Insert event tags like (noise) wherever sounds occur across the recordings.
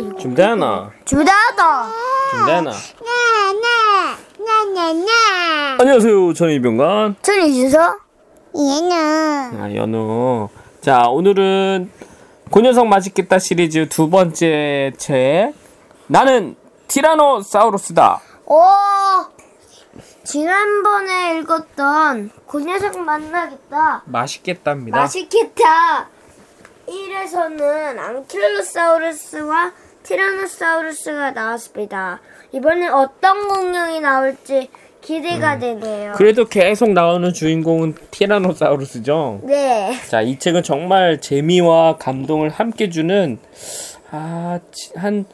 이거. 준비하나? 주다다. 준비하나? 나나나나나나. 안녕하세요. 저는 이병관. 저는 이준서. 얘는 아, 연우. 자, 오늘은 고녀석 맛있겠다 시리즈 두 번째 책. 나는 티라노사우루스다. 오. 지난번에 읽었던 그 녀석 만나겠다. 맛있겠답니다. 맛있겠다. 1에서는 앙킬로사우루스와 티라노사우루스가 나왔습니다. 이번엔 어떤 공룡이 나올지 기대가 되네요. 그래도 계속 나오는 주인공은 티라노사우루스죠. 네. 자, 이 책은 정말 재미와 감동을 함께 주는, 아, 치- 한,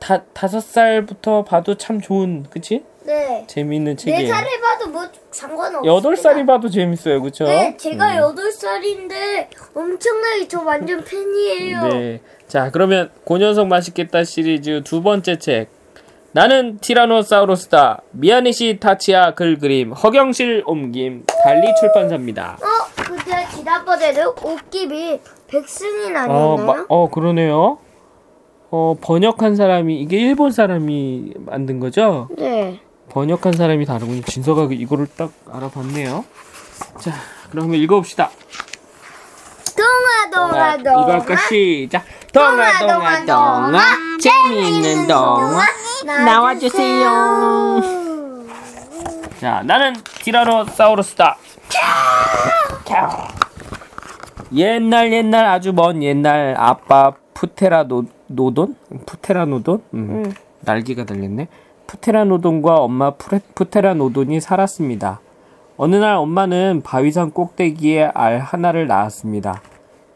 다, 다섯 살부터 봐도 참 좋은, 그치? 네. 재미있는 네 책이에요. 살에 봐도 뭐 상관없어요. 여덟 살이 봐도 재밌어요, 그쵸? 네, 제가 여덟 살인데 엄청나게 저 완전 팬이에요. 네. 자, 그러면 고년석 맛있겠다 시리즈 두 번째 책. 나는 티라노사우루스다. 미야니시 타치야 글 그림 허경실 옮김 달리 출판사입니다. 어, 근데 지난번에는 옷깃이 백승이 어, 아니었나요? 마- 어 그러네요. 어 번역한 사람이 이게 일본 사람이 만든 거죠? 네. 번역한 사람이 다르군요. 진서가 그- 이거를 딱 알아봤네요. 자, 그러면 읽어봅시다. 동아 동아 동아. 이거 할까 시작. 동아 동아 동아 재미있는 동아 나와주세요. 자, 나는 티라노사우루스다. 옛날 옛날 아주 먼 옛날 아빠 푸테라 노 노돈 푸테라 노돈 음, 날개가 달렸네. 푸테라 노돈과 엄마 푸레, 푸테라 노돈이 살았습니다. 어느 날 엄마는 바위산 꼭대기에 알 하나를 낳았습니다.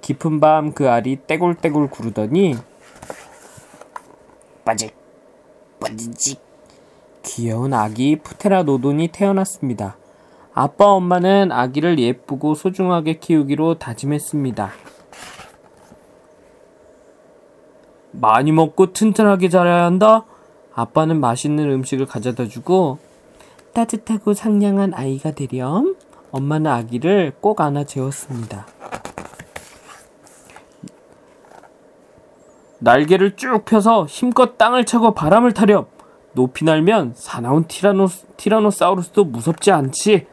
깊은 밤 그 알이 떼굴떼굴 구르더니 빠직 빠지직 귀여운 아기 푸테라 노돈이 태어났습니다. 아빠 엄마는 아기를 예쁘고 소중하게 키우기로 다짐했습니다. 많이 먹고 튼튼하게 자라야 한다. 아빠는 맛있는 음식을 가져다 주고 따뜻하고 상냥한 아이가 되렴. 엄마는 아기를 꼭 안아 재웠습니다. 날개를 쭉 펴서 힘껏 땅을 차고 바람을 타렴. 높이 날면 사나운 티라노, 티라노사우루스도 무섭지 않지.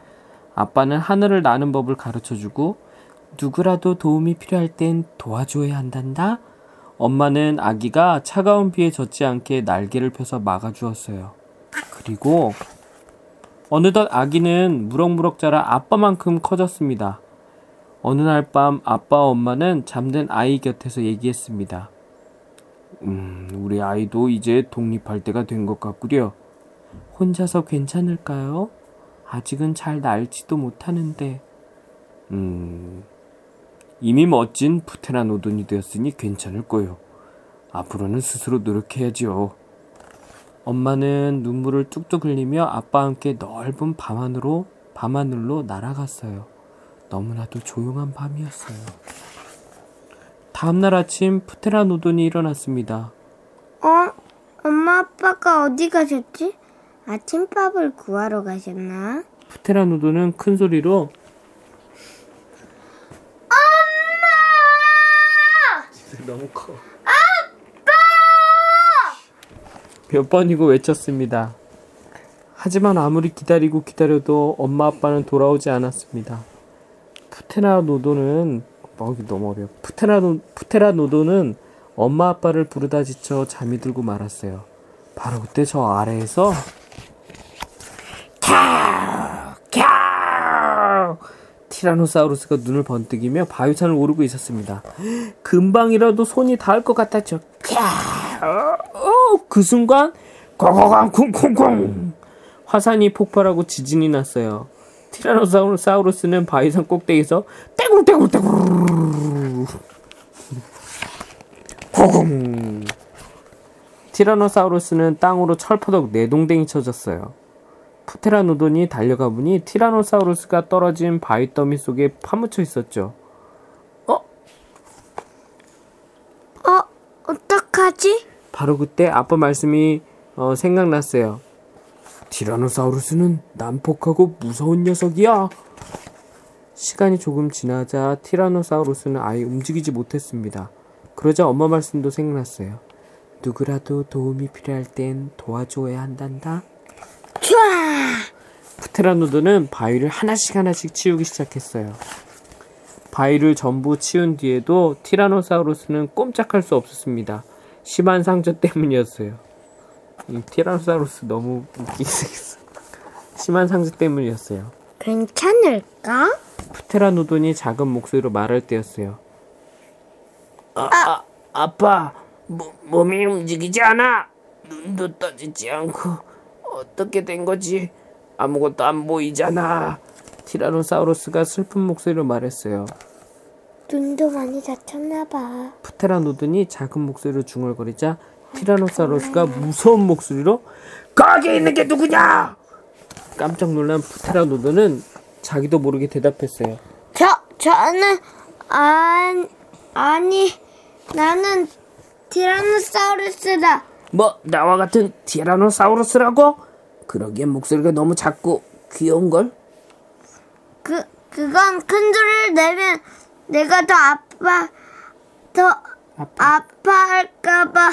아빠는 하늘을 나는 법을 가르쳐 주고 누구라도 도움이 필요할 땐 도와줘야 한단다. 엄마는 아기가 차가운 비에 젖지 않게 날개를 펴서 막아주었어요. 그리고 어느덧 아기는 무럭무럭 자라 아빠만큼 커졌습니다. 어느 날 밤 아빠와 엄마는 잠든 아이 곁에서 얘기했습니다. 음, 우리 아이도 이제 독립할 때가 된 것 같구려. 혼자서 괜찮을까요? 아직은 잘 날지도 못하는데. 음, 이미 멋진 푸테라노돈이 되었으니 괜찮을 거요. 앞으로는 스스로 노력해야지요. 엄마는 눈물을 뚝뚝 흘리며 아빠와 함께 넓은 밤하늘로, 밤하늘로 날아갔어요. 너무나도 조용한 밤이었어요. 다음날 아침 푸테라 노돈이 일어났습니다. 어? 엄마 아빠가 어디 가셨지? 아침밥을 구하러 가셨나? 푸테라 노돈은 큰 소리로 엄마! 너무 커. 아빠! 몇 번이고 외쳤습니다. 하지만 아무리 기다리고 기다려도 엄마 아빠는 돌아오지 않았습니다. 푸테라노돈은 어, 이게 너무 어려워. 푸테라 노 푸테라노돈은 엄마 아빠를 부르다 지쳐 잠이 들고 말았어요. 바로 그때 저 아래에서 캬! 티라노사우루스가 눈을 번뜩이며 바위산을 오르고 있었습니다. 금방이라도 손이 닿을 것 같았죠. 캬! 어, 그 순간 콩콩콩 쿵쿵쿵 화산이 폭발하고 지진이 났어요. 티라노사우루스는 바위산 꼭대기에서 떼굴떼굴떼굴 고금 티라노사우루스는 땅으로 철퍼덕 내동댕이 쳐졌어요. 푸테라노돈이 달려가 보니 티라노사우루스가 떨어진 바위 더미 속에 파묻혀 있었죠. 어? 어? 어떡하지? 바로 그때 아빠 말씀이 어, 생각났어요. 티라노사우루스는 난폭하고 무서운 녀석이야. 시간이 조금 지나자 티라노사우루스는 아예 움직이지 못했습니다. 그러자 엄마 말씀도 생각났어요. 누구라도 도움이 필요할 땐 도와줘야 한단다. 촤! 프테라노드는 바위를 하나씩 하나씩 치우기 시작했어요. 바위를 전부 치운 뒤에도 티라노사우루스는 꼼짝할 수 없었습니다. 심한 상처 때문이었어요. 이 티라노사우루스 너무 웃기게 생겼어. 심한 상처 때문이었어요. 괜찮을까? 프테라노돈이 작은 목소리로 말할 때였어요. 아, 아 아빠, 모, 몸이 움직이지 않아. 눈도 떠지지 않고 어떻게 된 거지? 아무것도 안 보이잖아. 티라노사우루스가 슬픈 목소리로 말했어요. 눈도 많이 다쳤나 봐. 프테라노돈이 작은 목소리로 중얼거리자 티라노사우루스가 무서운 목소리로 거기 있는 게 누구냐? 깜짝 놀란 프테라노돈은 자기도 모르게 대답했어요. 저, 저는, 안, 아니, 나는 티라노사우루스다. 뭐 나와 같은 티라노사우루스라고? 그러기엔 목소리가 너무 작고 귀여운 걸? 그, 그건 큰 소리를 내면 내가 더 아파, 더 아파할까봐.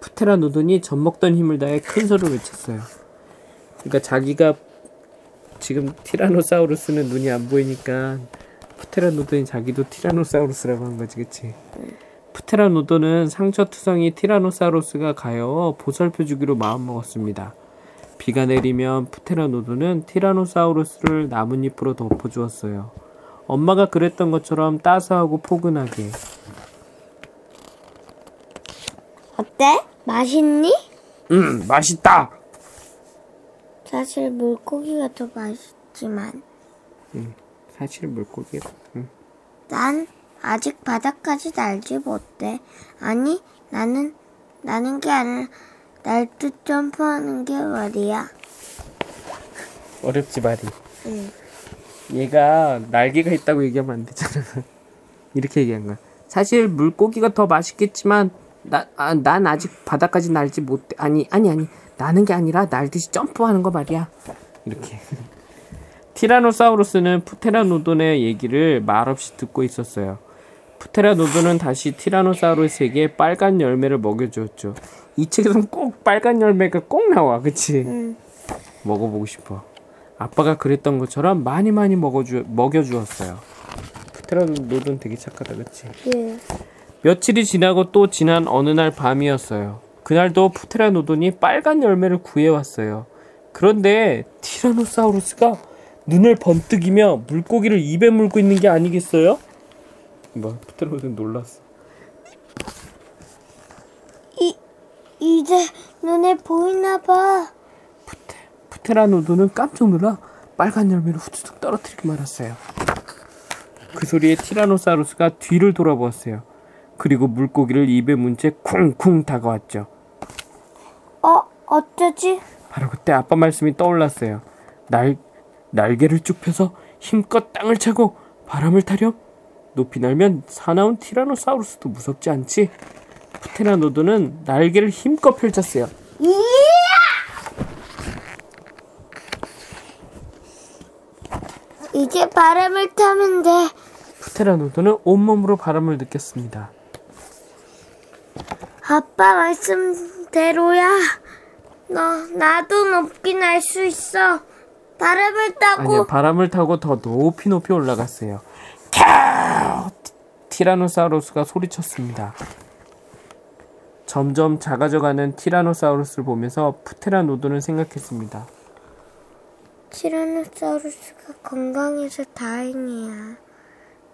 프테라 노돈이 젖먹던 힘을 다해 큰 소리를 외쳤어요. 그러니까 자기가 지금 티라노사우루스는 눈이 안 보이니까 프테라 노돈이 자기도 티라노사우루스라고 한 거지, 그치? 프테라노돈은 상처투성이 티라노사우루스가 가여워 보살펴 주기로 마음먹었습니다. 비가 내리면 프테라노돈은 티라노사우루스를 나뭇잎으로 덮어주었어요. 엄마가 그랬던 것처럼 따스하고 포근하게. 어때? 맛있니? 음, 맛있다! 사실 물고기가 더 맛있지만 사실 물고기가. 음. 난 아직 바닥까지 날지 못해. 아니, 나는 나는 게 아니라 날듯 점프하는 게 말이야. 어렵지 말이. 응. 얘가 날개가 있다고 얘기하면 안 되잖아. (laughs) 이렇게 얘기한 거야. 사실 물고기가 더 맛있겠지만 나, 아, 난 아직 바닥까지 날지 못해. 아니 아니 아니 나는 게 아니라 날듯이 점프하는 거 말이야. 이렇게. (laughs) 티라노사우루스는 프테라노돈의 얘기를 말없이 듣고 있었어요. 프테라노돈은 다시 티라노사우루스에게 빨간 열매를 먹여주었죠. 이 책에서는 꼭 빨간 열매가 꼭 나와, 그치? 응. 먹어보고 싶어. 아빠가 그랬던 것처럼 많이 많이 먹어주, 먹여주었어요. 프테라노돈 되게 착하다, 그치? 예. 며칠이 지나고 또 지난 어느 날 밤이었어요. 그날도 프테라노돈이 빨간 열매를 구해왔어요. 그런데 티라노사우루스가 눈을 번뜩이며 물고기를 입에 물고 있는 게 아니겠어요? 뭐 프테라노돈 놀랐어. 이 이제 눈에 보이나 봐. 프테, 프테라노돈은 깜짝 놀라 빨간 열매를 후두둑 떨어뜨리고 말았어요. 그 소리에 티라노사우루스가 뒤를 돌아보았어요. 그리고 물고기를 입에 문 채 쿵쿵 다가왔죠. 어, 어쩌지? 바로 그때 아빠 말씀이 떠올랐어요. 날 날개를 쭉 펴서 힘껏 땅을 차고 바람을 타렴. 높이 날면 사나운 티라노사우루스도 무섭지 않지? 프테라노드는 날개를 힘껏 펼쳤어요. 이제 바람을 타면 돼. 프테라노드는 온몸으로 바람을 느꼈습니다. 아빠 말씀대로야. 너 나도 높이 날 수 있어. 바람을 타고 아니요, 바람을 타고 더 높이 높이 올라갔어요. 캬! 티라노사우루스가 소리쳤습니다. 점점 작아져가는 티라노사우루스를 보면서 프테라노드는 생각했습니다. 티라노사우루스가 건강해서 다행이야.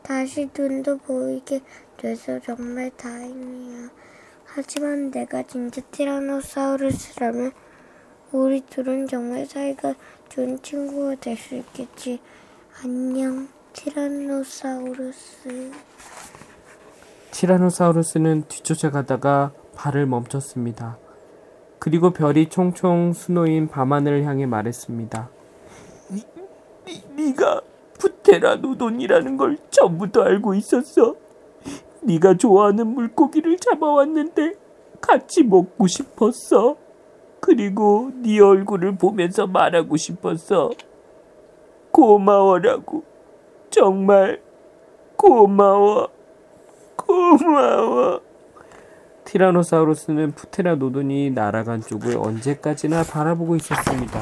다시 눈도 보이게 돼서 정말 다행이야. 하지만 내가 진짜 티라노사우루스라면 우리 둘은 정말 사이가 좋은 친구가 될 수 있겠지. 안녕, 티라노사우루스. 티라노사우루스는 뒤쫓아가다가 발을 멈췄습니다. 그리고 별이 총총 수놓인 밤하늘을 향해 말했습니다. 니, 니, 네가 프테라노돈이라는 걸 전부터 알고 있었어. 네가 좋아하는 물고기를 잡아왔는데 같이 먹고 싶었어. 그리고 네 얼굴을 보면서 말하고 싶었어. 고마워라고. 정말 고마워. 고마워. 티라노사우루스는 푸테라 노돈이 날아간 쪽을 언제까지나 바라보고 있었습니다.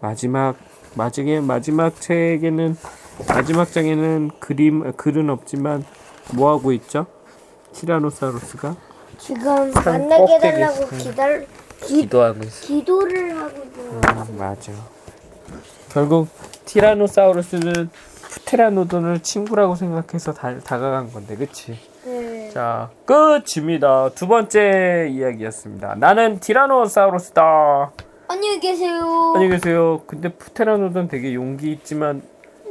마지막 마지막에 마지막 책에는 마지막 장에는 그림 글은 없지만 뭐 하고 있죠? 티라노사우루스가 지금 산 만나게 꼭대기 해달라고 있어요. 기다려 기, 기도하고 있어. 기도를 하고 있는. 음, 맞아. 결국 티라노사우루스는 푸테라노돈을 친구라고 생각해서 다, 다가간 건데, 그치? 네. 자, 끝입니다. 두 번째 이야기였습니다. 나는 티라노사우루스다. 안녕히 계세요. 안녕히 계세요. 근데 푸테라노돈 되게 용기 있지만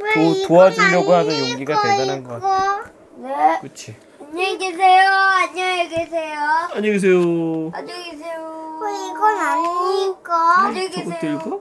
왜 도, 도와주려고 하는 용기가 거, 대단한 것 같아. 네. 그치? 안녕히 계세요. 안녕히 계세요. 안녕히 계세요. 안녕히 계세요. 왜 이건 거. 안녕히 계세요.